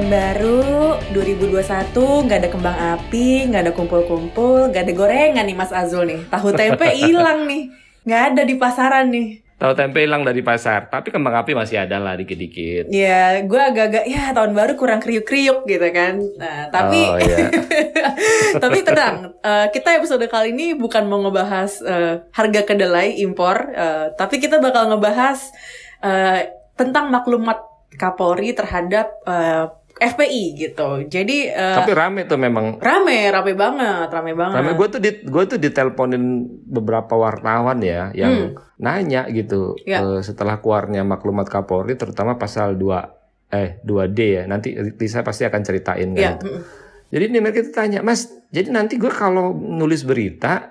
Tahun baru 2021 nggak ada kembang api, nggak ada kumpul-kumpul, nggak ada gorengan nih Mas Azul nih. Tahu tempe hilang nih, nggak ada di pasaran nih. Tahu tempe hilang dari pasar, tapi kembang api masih ada lah dikit-dikit. Ya, gue agak-agak ya tahun baru kurang kriuk-kriuk gitu kan. Nah, tapi Oh, iya. tapi tenang, eh, kita episode kali ini bukan mau ngebahas eh, harga kedelai impor, eh, tapi kita bakal ngebahas eh, tentang maklumat Kapolri terhadap eh, FPI gitu. Jadi eh, Tapi rame tuh memang. rame, rame banget, rame banget. Rame gue tuh di gue tuh diteleponin beberapa wartawan ya yang nanya gitu Hmm. Ya. eh, setelah keluarnya maklumat Kapolri terutama pasal 2 eh 2D ya. Nanti Lisa pasti akan ceritain kan. Ya, itu. mm, Jadi ini mereka tanya, "Mas, jadi nanti gue kalau nulis berita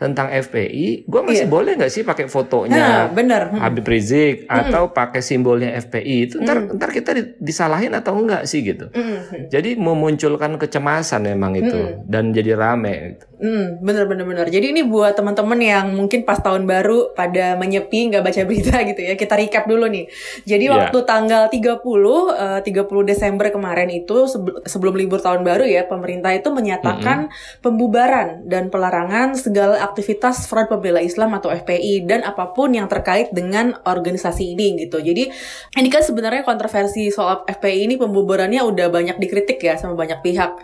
tentang FPI, gue masih Iya. boleh nggak sih pakai Nah, fotonya bener. Mm. Habib Rizik atau pakai simbolnya FPI itu ntar ntar kita di- disalahin atau enggak sih gitu. Mm, Jadi memunculkan kecemasan memang itu dan jadi rame. gitu. Hmm, bener bener bener. Jadi ini buat teman-teman yang mungkin pas tahun baru pada menyepi nggak baca berita gitu ya. Kita recap dulu nih. Jadi Iya. waktu tanggal 30 eh, 30 Desember kemarin itu sebel- sebelum libur tahun baru ya, pemerintah itu menyatakan pembubaran dan pelarangan segala aktivitas Front Pembela Islam atau FPI dan apa pun yang terkait dengan organisasi ini gitu. Jadi ini kan sebenarnya kontroversi soal FPI ini pembubarannya udah banyak dikritik ya sama banyak pihak.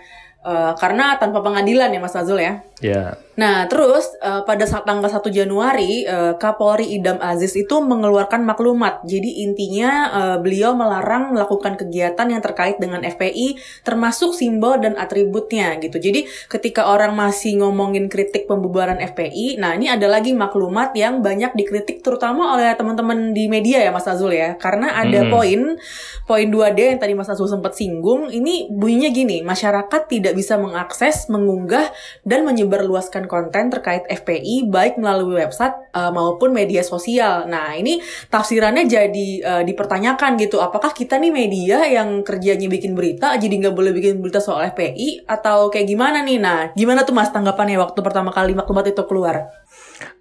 Eh, karena tanpa pengadilan ya Mas Azul ya. Ya, Nah, terus eh, pada saat tanggal 1 Januari, eh, Kapolri Idam Aziz itu mengeluarkan maklumat. Jadi intinya eh, beliau melarang melakukan kegiatan yang terkait dengan FPI, termasuk simbol dan atributnya gitu. Jadi ketika orang masih ngomongin kritik pembubaran FPI, nah ini ada lagi maklumat yang banyak dikritik terutama oleh teman-teman di media ya Mas Azul ya. Karena ada Hmm. poin poin 2D yang tadi Mas Azul sempat singgung, ini bunyinya gini, masyarakat tidak bisa mengakses, mengunggah dan menyebarluaskan konten terkait FPI baik melalui website uh, maupun media sosial. Nah, ini tafsirannya jadi uh, dipertanyakan gitu. Apakah kita nih media yang kerjanya bikin berita jadi nggak boleh bikin berita soal FPI atau kayak gimana nih? Nah, gimana tuh Mas tanggapannya waktu pertama kali maklumat itu keluar?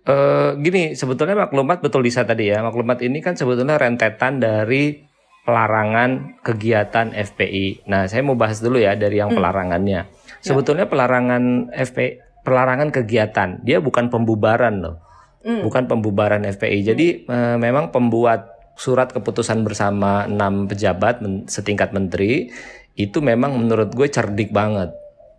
Eh, gini sebetulnya maklumat betul Lisa tadi ya. Maklumat ini kan sebetulnya rentetan dari pelarangan kegiatan FPI. Nah, saya mau bahas dulu ya dari yang pelarangannya. Sebetulnya pelarangan FPI pelarangan kegiatan, dia bukan pembubaran loh. Hmm. Bukan pembubaran FPI. Jadi eh, memang pembuat surat keputusan bersama enam pejabat men- setingkat menteri itu memang menurut gue cerdik banget.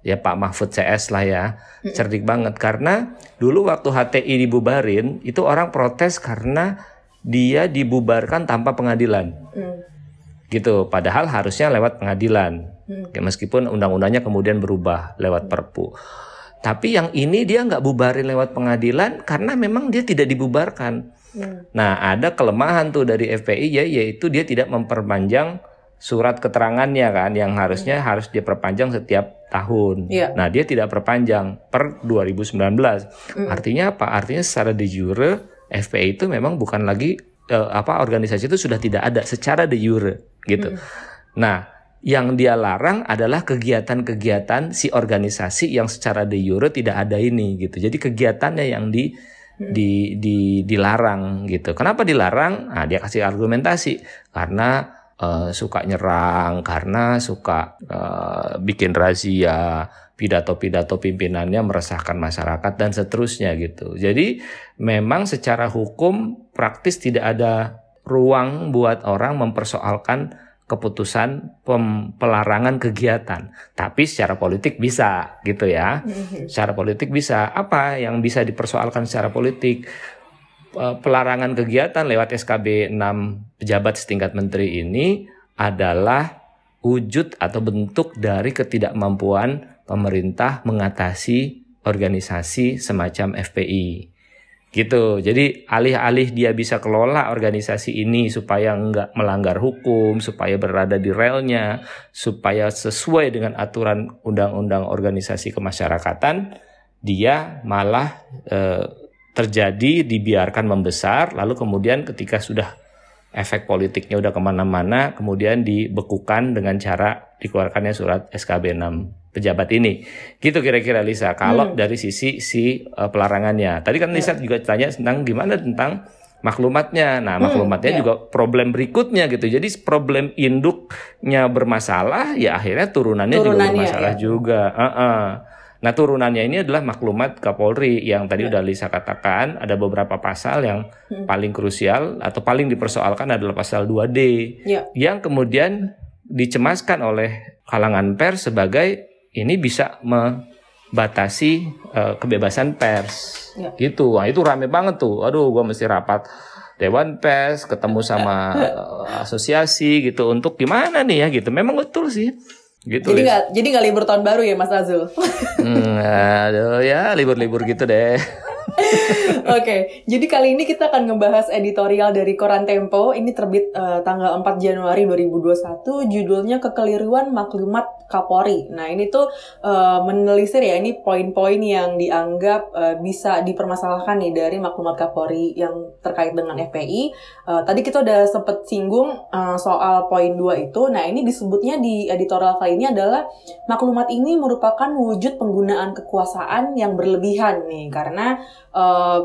Ya Pak Mahfud CS lah ya, cerdik banget karena dulu waktu HTI dibubarin itu orang protes karena dia dibubarkan tanpa pengadilan Hmm. gitu. Padahal harusnya lewat pengadilan. Hmm. Ya, meskipun undang-undangnya kemudian berubah lewat Perpu. Tapi yang ini dia nggak bubarin lewat pengadilan karena memang dia tidak dibubarkan. Hmm. Nah ada kelemahan tuh dari FPI ya yaitu dia tidak memperpanjang surat keterangannya kan yang harusnya harus diperpanjang setiap tahun. Iya. Nah dia tidak perpanjang per 2019. Artinya apa? Artinya secara de jure FPI itu memang bukan lagi eh, apa organisasi itu sudah tidak ada secara de jure gitu. Nah yang dia larang adalah kegiatan-kegiatan si organisasi yang secara de jure tidak ada ini gitu. Jadi kegiatannya yang di di, di dilarang gitu. Kenapa dilarang? Nah, dia kasih argumentasi karena eh, suka nyerang, karena suka eh, bikin razia, pidato-pidato pimpinannya meresahkan masyarakat dan seterusnya gitu. Jadi memang secara hukum praktis tidak ada ruang buat orang mempersoalkan keputusan pem- pelarangan kegiatan. Tapi secara politik bisa gitu ya. Secara politik bisa. Apa yang bisa dipersoalkan secara politik? Pelarangan kegiatan lewat SKB 6 pejabat setingkat menteri ini adalah wujud atau bentuk dari ketidakmampuan pemerintah mengatasi organisasi semacam FPI gitu. Jadi alih-alih dia bisa kelola organisasi ini supaya nggak melanggar hukum, supaya berada di relnya, supaya sesuai dengan aturan undang-undang organisasi kemasyarakatan, dia malah eh, terjadi dibiarkan membesar, lalu kemudian ketika sudah efek politiknya udah ke mana-mana, kemudian dibekukan dengan cara dikeluarkannya surat SKB 6 pejabat ini. Gitu kira-kira Lisa. Kalau dari sisi si uh, pelarangannya. Tadi kan Lisa juga tanya tentang gimana tentang maklumatnya. Nah, maklumatnya iya. juga problem berikutnya gitu. Jadi problem induknya bermasalah, ya akhirnya turunannya, juga Turunannya, bermasalah ya. juga. Heeh. Nah, turunannya ini adalah maklumat Kapolri yang tadi Ya. udah Lisa katakan ada beberapa pasal yang Hmm. paling krusial atau paling dipersoalkan adalah pasal 2D Ya. yang kemudian dicemaskan oleh kalangan pers sebagai ini bisa membatasi eh, kebebasan pers Ya. gitu. Wah, itu rame banget tuh. Aduh, gua mesti rapat Dewan Pers, ketemu sama eh, asosiasi gitu untuk gimana nih ya gitu. Memang betul sih. Gitu. Jadi nggak jadi nggak libur tahun baru ya Mas Azul. Hmm, aduh ya libur-libur gitu deh. Oke, jadi kali ini kita akan ngebahas editorial dari Koran Tempo. Ini terbit eh, tanggal 4 Januari 2021. Judulnya Kekeliruan Maklumat Kapolri. Nah, ini tuh eh, menelisir ya, ini poin-poin yang dianggap eh, bisa dipermasalahkan nih dari maklumat Kapolri yang terkait dengan FPI. Eh, tadi kita udah sempet singgung eh, soal poin 2 itu. Nah, ini disebutnya di editorial kali ini adalah maklumat ini merupakan wujud penggunaan kekuasaan yang berlebihan nih karena eh,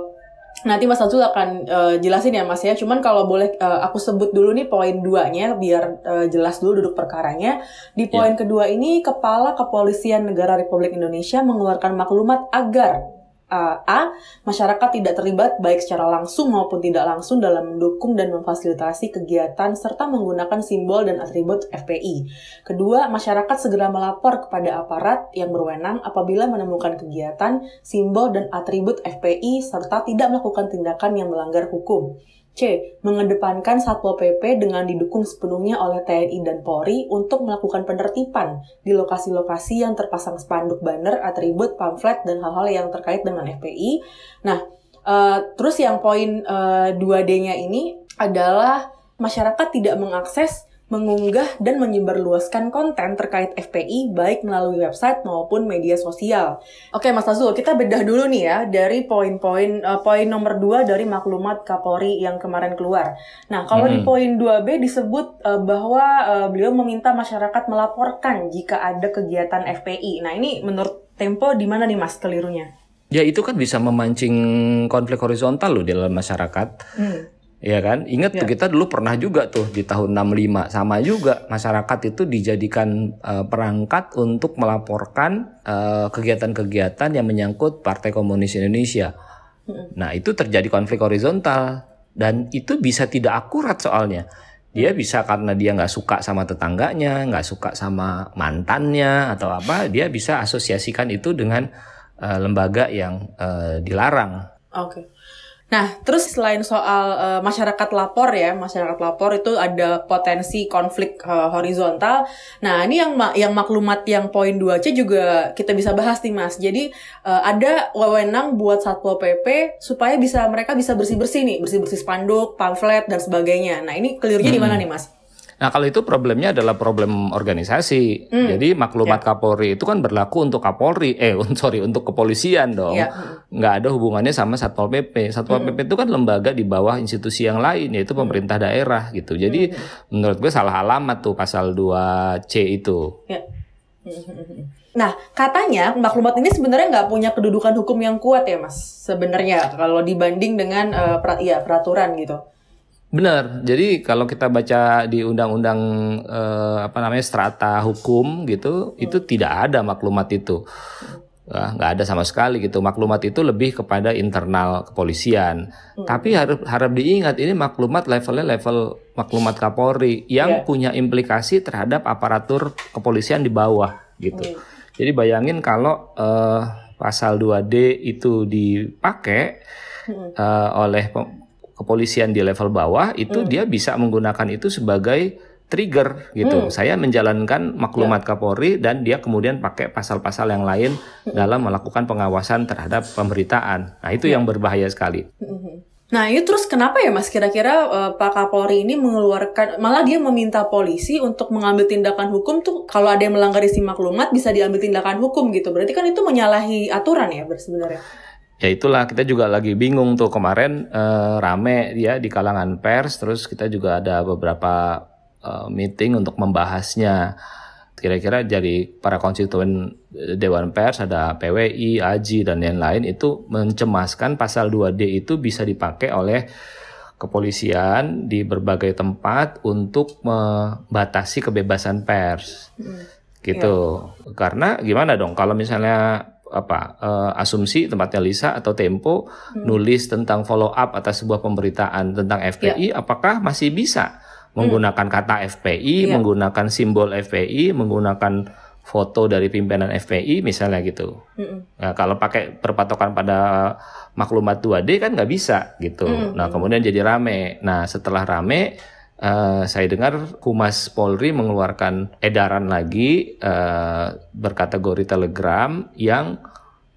nanti Mas Azul akan eh, jelasin ya Mas ya. Cuman kalau boleh eh, aku sebut dulu nih poin 2-nya biar eh, jelas dulu duduk perkaranya. Di poin kedua ini Kepala Kepolisian Negara Republik Indonesia mengeluarkan maklumat agar eh, A. Masyarakat tidak terlibat baik secara langsung maupun tidak langsung dalam mendukung dan memfasilitasi kegiatan serta menggunakan simbol dan atribut FPI. Kedua, masyarakat segera melapor kepada aparat yang berwenang apabila menemukan kegiatan, simbol, dan atribut FPI serta tidak melakukan tindakan yang melanggar hukum. C. Mengedepankan Satpol PP dengan didukung sepenuhnya oleh TNI dan Polri untuk melakukan penertiban di lokasi-lokasi yang terpasang spanduk banner, atribut, pamflet, dan hal-hal yang terkait dengan FPI. Nah, eh, terus yang poin eh, 2D-nya ini adalah masyarakat tidak mengakses mengunggah dan menyebarluaskan konten terkait FPI baik melalui website maupun media sosial. Oke Mas Azul, kita bedah dulu nih ya dari poin-poin eh, poin nomor 2 dari maklumat Kapolri yang kemarin keluar. Nah, kalau di Hmm. poin 2B disebut eh, bahwa eh, beliau meminta masyarakat melaporkan jika ada kegiatan FPI. Nah, ini menurut Tempo di mana nih Mas kelirunya? Ya itu kan bisa memancing konflik horizontal loh di dalam masyarakat. Hmm. Ya kan? Ingat tuh kita dulu pernah juga tuh di tahun 65 sama juga masyarakat itu dijadikan eh, perangkat untuk melaporkan eh, kegiatan-kegiatan yang menyangkut Partai Komunis Indonesia. Nah, itu terjadi konflik horizontal dan itu bisa tidak akurat soalnya. Dia bisa karena dia nggak suka sama tetangganya, nggak suka sama mantannya atau apa, dia bisa asosiasikan itu dengan eh, lembaga yang eh, dilarang. Oke. Nah, terus selain soal eh, masyarakat lapor ya, masyarakat lapor itu ada potensi konflik eh, horizontal. Nah, ini yang ma- yang maklumat yang poin 2C juga kita bisa bahas nih, Mas. Jadi eh, ada wewenang buat Satpol PP supaya bisa mereka bisa bersih-bersih nih, bersih-bersih spanduk, pamflet dan sebagainya. Nah, ini kelirnya di mana nih, Mas? Nah, kalau itu problemnya adalah problem organisasi. Jadi maklumat Kapolri itu kan berlaku untuk Kapolri, eh sorry untuk kepolisian dong. Ya. Nggak ada hubungannya sama Satpol PP. Satpol PP itu kan lembaga di bawah institusi yang lain yaitu pemerintah daerah gitu. Jadi menurut gue salah alamat tuh pasal 2C itu. Ya. Nah, katanya maklumat ini sebenarnya nggak punya kedudukan hukum yang kuat ya, Mas. Sebenarnya kalau dibanding dengan eh, pra- ya, peraturan gitu. Benar. Jadi kalau kita baca di undang-undang eh, apa namanya strata hukum gitu, itu tidak ada maklumat itu. Wah, nggak ada sama sekali gitu. Maklumat itu lebih kepada internal kepolisian. Tapi harus harap diingat ini maklumat levelnya level maklumat Kapolri yang Ya. punya implikasi terhadap aparatur kepolisian di bawah gitu. Jadi bayangin kalau eh, pasal 2D itu dipakai eh, oleh kepolisian di level bawah itu dia bisa menggunakan itu sebagai trigger gitu. Saya menjalankan maklumat Kapolri dan dia kemudian pakai pasal-pasal yang lain dalam melakukan pengawasan terhadap pemberitaan. Nah, itu yang berbahaya sekali. Nah, ini terus kenapa ya Mas kira-kira eh, Pak Kapolri ini mengeluarkan malah dia meminta polisi untuk mengambil tindakan hukum tuh kalau ada yang melanggar isi maklumat bisa diambil tindakan hukum gitu. Berarti kan itu menyalahi aturan ya sebenarnya. Ya itulah kita juga lagi bingung tuh kemarin eh, rame ya di kalangan pers terus kita juga ada beberapa eh, meeting untuk membahasnya. Kira-kira dari para konstituen eh, Dewan Pers ada PWI, AJI dan lain-lain itu mencemaskan pasal 2D itu bisa dipakai oleh kepolisian di berbagai tempat untuk membatasi kebebasan pers. Hmm. Gitu. Yeah. Karena gimana dong kalau misalnya apa uh, asumsi tempatnya Lisa atau Tempo hmm. nulis tentang follow up atas sebuah pemberitaan tentang FPI yeah. apakah masih bisa menggunakan hmm. kata FPI, yeah. menggunakan simbol FPI, menggunakan foto dari pimpinan FPI misalnya gitu. Mm Nah, kalau pakai perpatokan pada maklumat 2D kan nggak bisa gitu. Mm Nah kemudian jadi rame. Nah setelah rame uh, saya dengar Humas Polri mengeluarkan edaran lagi uh, berkategori Telegram yang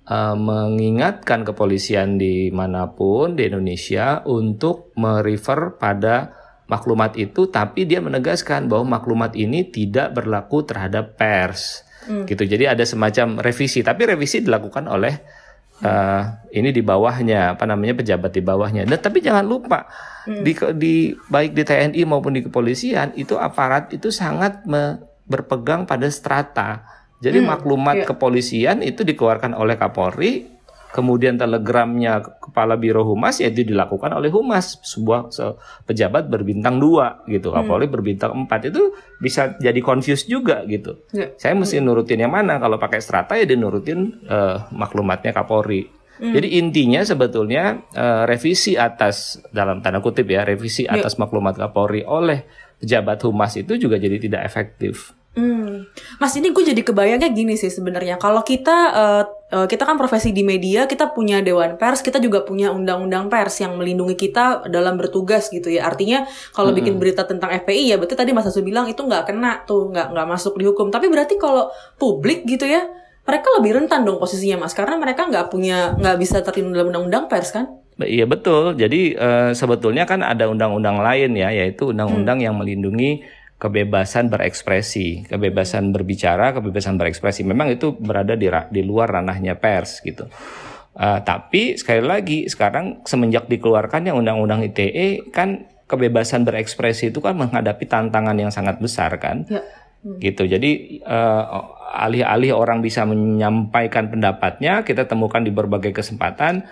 uh, mengingatkan kepolisian di mana pun di Indonesia untuk merefer pada maklumat itu tapi dia menegaskan bahwa maklumat ini tidak berlaku terhadap pers hmm. gitu jadi ada semacam revisi tapi revisi dilakukan oleh uh, ini di bawahnya apa namanya pejabat di bawahnya dan tapi jangan lupa hmm. di di baik di TNI maupun di kepolisian itu aparat itu sangat me, berpegang pada strata jadi hmm, maklumat iya. kepolisian itu dikeluarkan oleh Kapolri kemudian telegramnya kepala biro humas ya itu dilakukan oleh humas sebuah se pejabat berbintang dua gitu hmm. Kapolri berbintang empat itu bisa jadi confused juga gitu ya. saya mesti hmm. nurutin yang mana kalau pakai strata ya dinurutin uh, maklumatnya Kapolri hmm. jadi intinya sebetulnya uh, revisi atas dalam tanda kutip ya revisi ya. atas maklumat Kapolri oleh pejabat humas itu juga jadi tidak efektif Hmm. Mas ini gue jadi kebayangnya gini sih sebenarnya. Kalau kita uh, uh, kita kan profesi di media, kita punya dewan pers, kita juga punya undang-undang pers yang melindungi kita dalam bertugas gitu ya. Artinya kalau hmm. bikin berita tentang FPI ya betul tadi Mas Asu bilang itu nggak kena tuh, nggak nggak masuk di hukum. Tapi berarti kalau publik gitu ya, mereka lebih rentan dong posisinya Mas, karena mereka nggak punya nggak bisa terlindung dalam undang-undang pers kan? Iya betul. Jadi uh, sebetulnya kan ada undang-undang lain ya, yaitu undang-undang hmm. yang melindungi kebebasan berekspresi, kebebasan berbicara, kebebasan berekspresi. Memang itu berada di di luar ranahnya pers gitu. Uh, tapi sekali lagi sekarang semenjak dikeluarkannya undang-undang ITE kan kebebasan berekspresi itu kan menghadapi tantangan yang sangat besar kan. Ya. Hmm. Gitu. Jadi uh, alih-alih orang bisa menyampaikan pendapatnya, kita temukan di berbagai kesempatan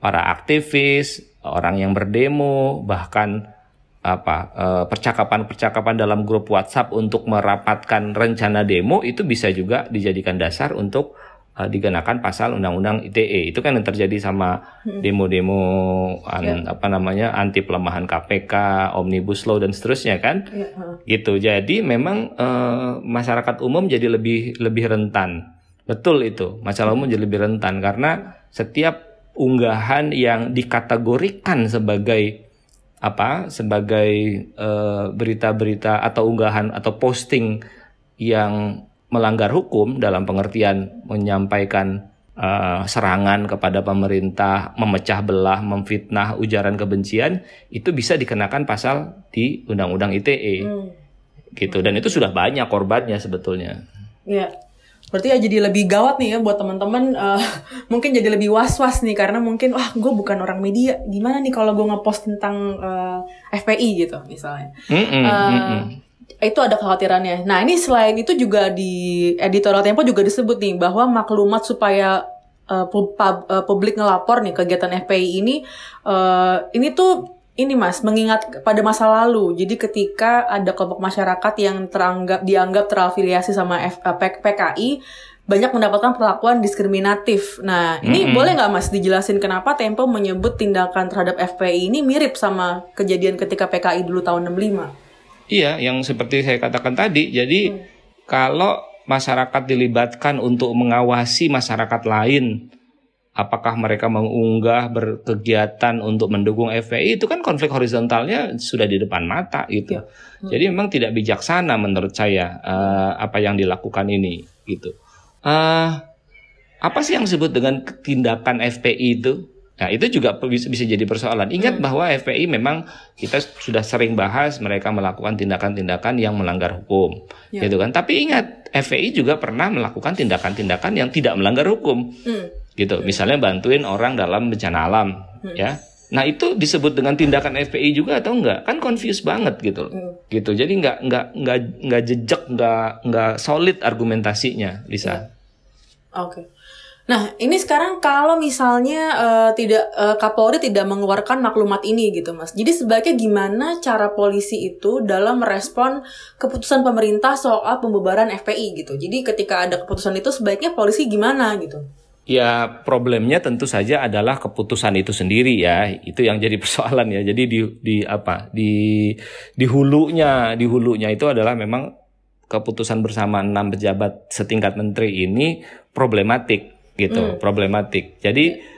para aktivis, orang yang berdemo, bahkan apa eh, percakapan-percakapan dalam grup WhatsApp untuk merapatkan rencana demo itu bisa juga dijadikan dasar untuk uh, dikenakan pasal undang-undang ITE. Itu kan yang terjadi sama hmm. demo-demo yeah. apa namanya anti pelemahan KPK, omnibus law dan seterusnya kan. Yeah. Gitu. Jadi memang uh, masyarakat umum jadi lebih lebih rentan. Betul itu. Masalah umum jadi lebih rentan karena setiap unggahan yang dikategorikan sebagai apa sebagai eh, berita-berita uh, atau unggahan atau posting yang melanggar hukum dalam pengertian menyampaikan uh, serangan kepada pemerintah, memecah belah, memfitnah, ujaran kebencian itu bisa dikenakan pasal di Undang-Undang ITE. Hmm. Gitu dan itu sudah banyak korbannya sebetulnya. Ya. Berarti ya jadi lebih gawat nih ya buat teman-teman uh, mungkin jadi lebih was-was nih karena mungkin wah gue bukan orang media gimana nih kalau gue ngepost tentang uh, eh, FPI gitu misalnya. Mm -mm, uh, mm -mm. Itu ada kekhawatirannya. Nah ini selain itu juga di editorial Tempo juga disebut nih bahwa maklumat supaya uh, pub, uh, publik ngelapor nih kegiatan FPI ini uh, ini tuh ini mas mengingat pada masa lalu jadi ketika ada kelompok masyarakat yang teranggap dianggap terafiliasi sama F, uh, eh, PKI banyak mendapatkan perlakuan diskriminatif. Nah, ini mm -hmm. boleh nggak Mas dijelasin kenapa Tempo menyebut tindakan terhadap FPI ini mirip sama kejadian ketika PKI dulu tahun 65? Iya, yang seperti saya katakan tadi. Jadi hmm. kalau masyarakat dilibatkan untuk mengawasi masyarakat lain apakah mereka mengunggah berkegiatan untuk mendukung FPI itu kan konflik horizontalnya sudah di depan mata gitu. Ya. Hmm. Jadi memang tidak bijaksana menurut saya uh, apa yang dilakukan ini gitu. Uh, apa sih yang disebut dengan tindakan FPI itu? Nah, itu juga bisa, bisa jadi persoalan. Ingat hmm. bahwa FPI memang kita sudah sering bahas mereka melakukan tindakan-tindakan yang melanggar hukum, ya. gitu kan. Tapi ingat, FPI juga pernah melakukan tindakan-tindakan yang tidak melanggar hukum. Hmm gitu. Misalnya bantuin orang dalam bencana alam, hmm. ya. Nah itu disebut dengan tindakan FPI juga atau enggak? Kan confused banget gitu, hmm. gitu. Jadi enggak enggak enggak enggak jejak, enggak enggak solid argumentasinya, Lisa. Ya. Oke. Okay. Nah, ini sekarang kalau misalnya uh, tidak uh, Kapolri tidak mengeluarkan maklumat ini gitu, Mas. Jadi sebaiknya gimana cara polisi itu dalam merespon keputusan pemerintah soal pembubaran FPI gitu. Jadi ketika ada keputusan itu sebaiknya polisi gimana gitu? Ya problemnya tentu saja adalah keputusan itu sendiri ya itu yang jadi persoalan ya jadi di di apa di di hulunya di hulunya itu adalah memang keputusan bersama enam pejabat setingkat menteri ini problematik gitu, hmm. problematik. Jadi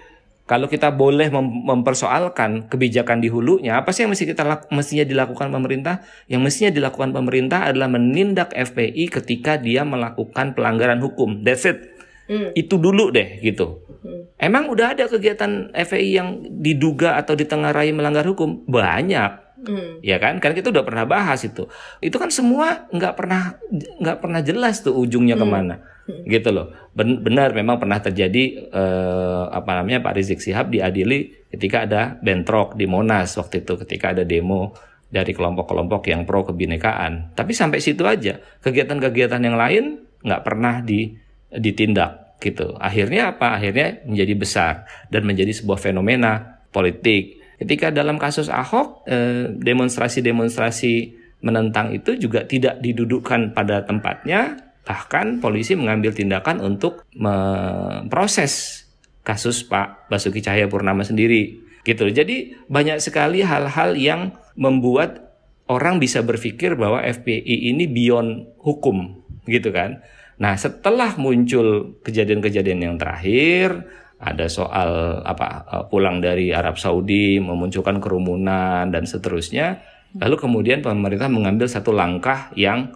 kalau kita boleh mem mempersoalkan kebijakan di hulunya, apa sih yang mesti kita mestinya dilakukan pemerintah? Yang mestinya dilakukan pemerintah adalah menindak FPI ketika dia melakukan pelanggaran hukum. That's it. Hmm. Itu dulu deh gitu. Hmm. Emang udah ada kegiatan FPI yang diduga atau ditengarai melanggar hukum? Banyak. Hmm. Ya kan? Kan kita udah pernah bahas itu. Itu kan semua nggak pernah nggak pernah jelas tuh ujungnya hmm. ke mana gitu loh. Ben benar memang pernah terjadi eh, apa namanya Pak Rizik Sihab diadili ketika ada bentrok di Monas waktu itu ketika ada demo dari kelompok-kelompok yang pro kebinekaan. Tapi sampai situ aja kegiatan-kegiatan yang lain nggak pernah di ditindak gitu. Akhirnya apa? Akhirnya menjadi besar dan menjadi sebuah fenomena politik. Ketika dalam kasus Ahok eh, demonstrasi-demonstrasi menentang itu juga tidak didudukkan pada tempatnya Bahkan polisi mengambil tindakan untuk memproses kasus Pak Basuki Cahaya Purnama sendiri. Gitu. Jadi banyak sekali hal-hal yang membuat orang bisa berpikir bahwa FPI ini beyond hukum, gitu kan. Nah, setelah muncul kejadian-kejadian yang terakhir, ada soal apa pulang dari Arab Saudi memunculkan kerumunan dan seterusnya, lalu kemudian pemerintah mengambil satu langkah yang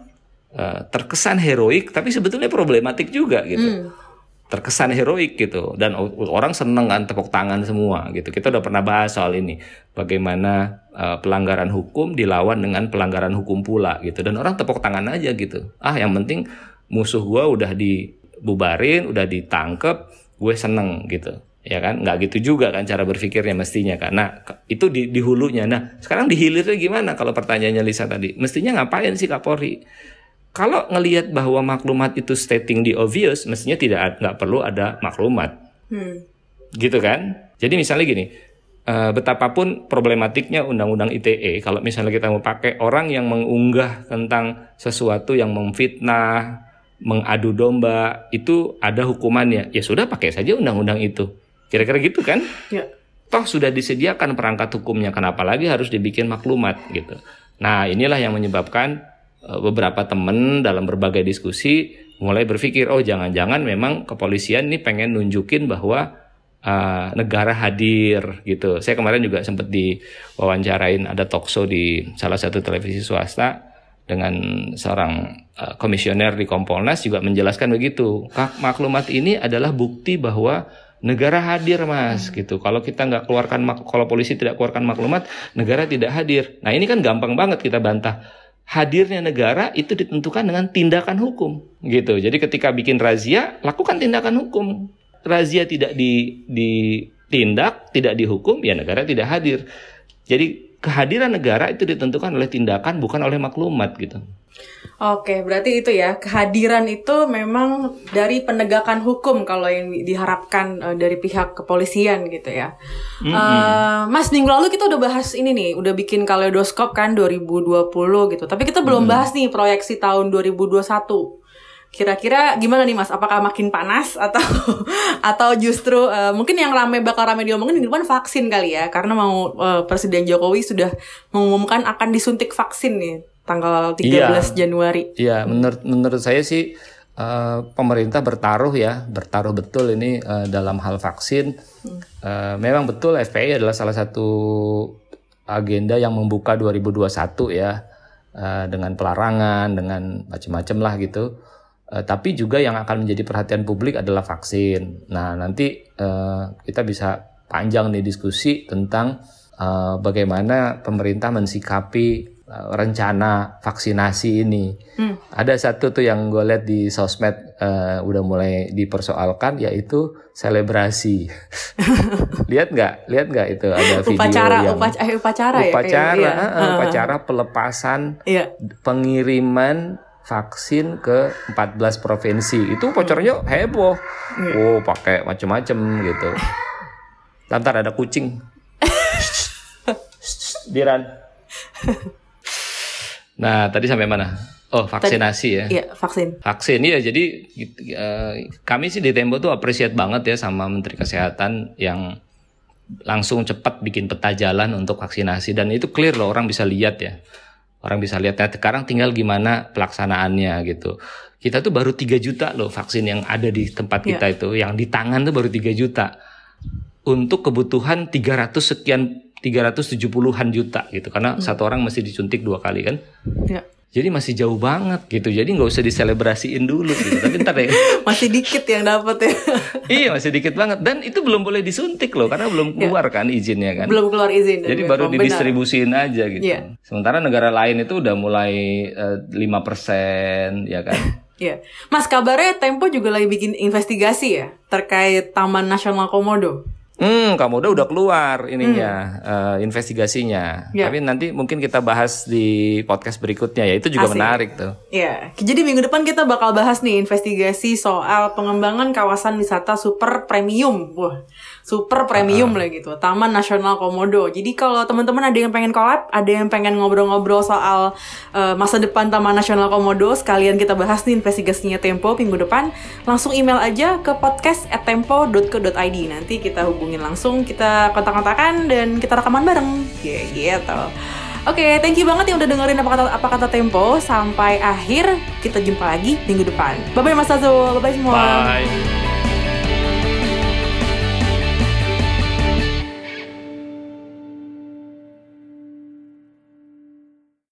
uh, terkesan heroik tapi sebetulnya problematik juga gitu. Mm. Terkesan heroik gitu dan orang seneng kan tepuk tangan semua gitu. Kita udah pernah bahas soal ini bagaimana uh, pelanggaran hukum dilawan dengan pelanggaran hukum pula gitu dan orang tepuk tangan aja gitu. Ah yang penting musuh gua udah dibubarin, udah ditangkep, gue seneng gitu. Ya kan? Nggak gitu juga kan cara berpikirnya mestinya karena itu di, di hulunya. Nah sekarang di hilirnya gimana kalau pertanyaannya Lisa tadi? Mestinya ngapain sih Kapolri kalau ngelihat bahwa maklumat itu stating di obvious, mestinya tidak nggak perlu ada maklumat, hmm. gitu kan? Jadi misalnya gini, uh, betapapun problematiknya undang-undang ITE, kalau misalnya kita mau pakai orang yang mengunggah tentang sesuatu yang memfitnah, mengadu domba, itu ada hukumannya. Ya sudah pakai saja undang-undang itu. Kira-kira gitu kan? Ya. Toh sudah disediakan perangkat hukumnya, kenapa lagi harus dibikin maklumat gitu. Nah inilah yang menyebabkan Eh, beberapa temen dalam berbagai diskusi mulai berpikir oh jangan-jangan memang kepolisian ini pengen nunjukin bahwa uh, negara hadir gitu. Saya kemarin juga sempat diwawancarain ada talkshow di salah satu televisi swasta dengan seorang uh, komisioner di Kompolnas juga menjelaskan begitu. Maklumat ini adalah bukti bahwa negara hadir mas gitu kalau kita nggak keluarkan kalau polisi tidak keluarkan maklumat negara tidak hadir nah ini kan gampang banget kita bantah hadirnya negara itu ditentukan dengan tindakan hukum gitu. Jadi ketika bikin razia, lakukan tindakan hukum. Razia tidak di, ditindak, tidak dihukum, ya negara tidak hadir. Jadi kehadiran negara itu ditentukan oleh tindakan bukan oleh maklumat gitu. Oke, berarti itu ya kehadiran itu memang dari penegakan hukum kalau yang diharapkan uh, dari pihak kepolisian gitu ya. Mm -hmm. uh, Mas minggu lalu kita udah bahas ini nih, udah bikin kaleidoskop kan 2020 gitu. Tapi kita belum mm -hmm. bahas nih proyeksi tahun 2021. Kira-kira gimana nih Mas? Apakah makin panas atau atau justru uh, mungkin yang rame bakal rame diomongin di depan vaksin kali ya? Karena mau uh, Presiden Jokowi sudah mengumumkan akan disuntik vaksin nih tanggal 13 iya, Januari. Iya, menurut menurut saya sih uh, pemerintah bertaruh ya, bertaruh betul ini uh, dalam hal vaksin. Hmm. Uh, memang betul FPI adalah salah satu agenda yang membuka 2021 ya uh, dengan pelarangan, dengan macam-macam lah gitu. Uh, tapi juga yang akan menjadi perhatian publik adalah vaksin. Nah, nanti uh, kita bisa panjang nih diskusi tentang uh, bagaimana pemerintah mensikapi Eh, rencana vaksinasi ini. Hmm. Ada satu tuh yang gue lihat di sosmed uh, udah mulai dipersoalkan yaitu selebrasi. lihat nggak? Lihat nggak itu ada video upacara, yang upacara, upacara, upacara, ya, uh, upacara pelepasan, iya. pengiriman vaksin ke 14 provinsi. Itu bocornya heboh. Oh, pakai macem-macem gitu. Lantar ada kucing. Diran. Nah, tadi sampai mana? Oh, vaksinasi ya. Iya, vaksin. Vaksin ya, jadi uh, kami sih di Tempo tuh appreciate banget ya sama Menteri Kesehatan yang langsung cepat bikin peta jalan untuk vaksinasi dan itu clear loh orang bisa lihat ya. Orang bisa lihat ya sekarang tinggal gimana pelaksanaannya gitu. Kita tuh baru 3 juta loh vaksin yang ada di tempat kita yeah. itu, yang di tangan tuh baru 3 juta. Untuk kebutuhan 300 sekian 370-an juta gitu karena hmm. satu orang mesti disuntik dua kali kan. Yeah jadi masih jauh banget gitu. Jadi nggak usah diselebrasiin dulu gitu. Tapi ntar ya. masih dikit yang dapat ya. iya masih dikit banget. Dan itu belum boleh disuntik loh karena belum ya. keluar ya. kan izinnya kan. Belum keluar izin. Jadi baru didistribusiin aja gitu. Ya. Sementara negara lain itu udah mulai eh, lima uh, persen ya kan. Iya. Mas kabarnya Tempo juga lagi bikin investigasi ya terkait Taman Nasional Komodo. Hmm, kamu udah udah keluar ininya hmm. uh, investigasinya. Yeah. Tapi nanti mungkin kita bahas di podcast berikutnya ya. Itu juga Asik. menarik tuh. Iya. Yeah. Jadi minggu depan kita bakal bahas nih investigasi soal pengembangan kawasan wisata super premium. Wah, super premium uh lah gitu. Taman Nasional Komodo. Jadi kalau teman-teman ada yang pengen collab, ada yang pengen ngobrol-ngobrol soal uh, masa depan Taman Nasional Komodo, sekalian kita bahas nih investigasinya Tempo minggu depan, langsung email aja ke podcast@tempo.co.id. Nanti kita hubungi hubungin langsung, kita kontak-kontakan dan kita rekaman bareng. Ya gitu. Oke, okay, thank you banget yang udah dengerin apa kata apa kata Tempo. Sampai akhir kita jumpa lagi minggu depan. Bye bye Mas Azul, bye bye semua. Bye.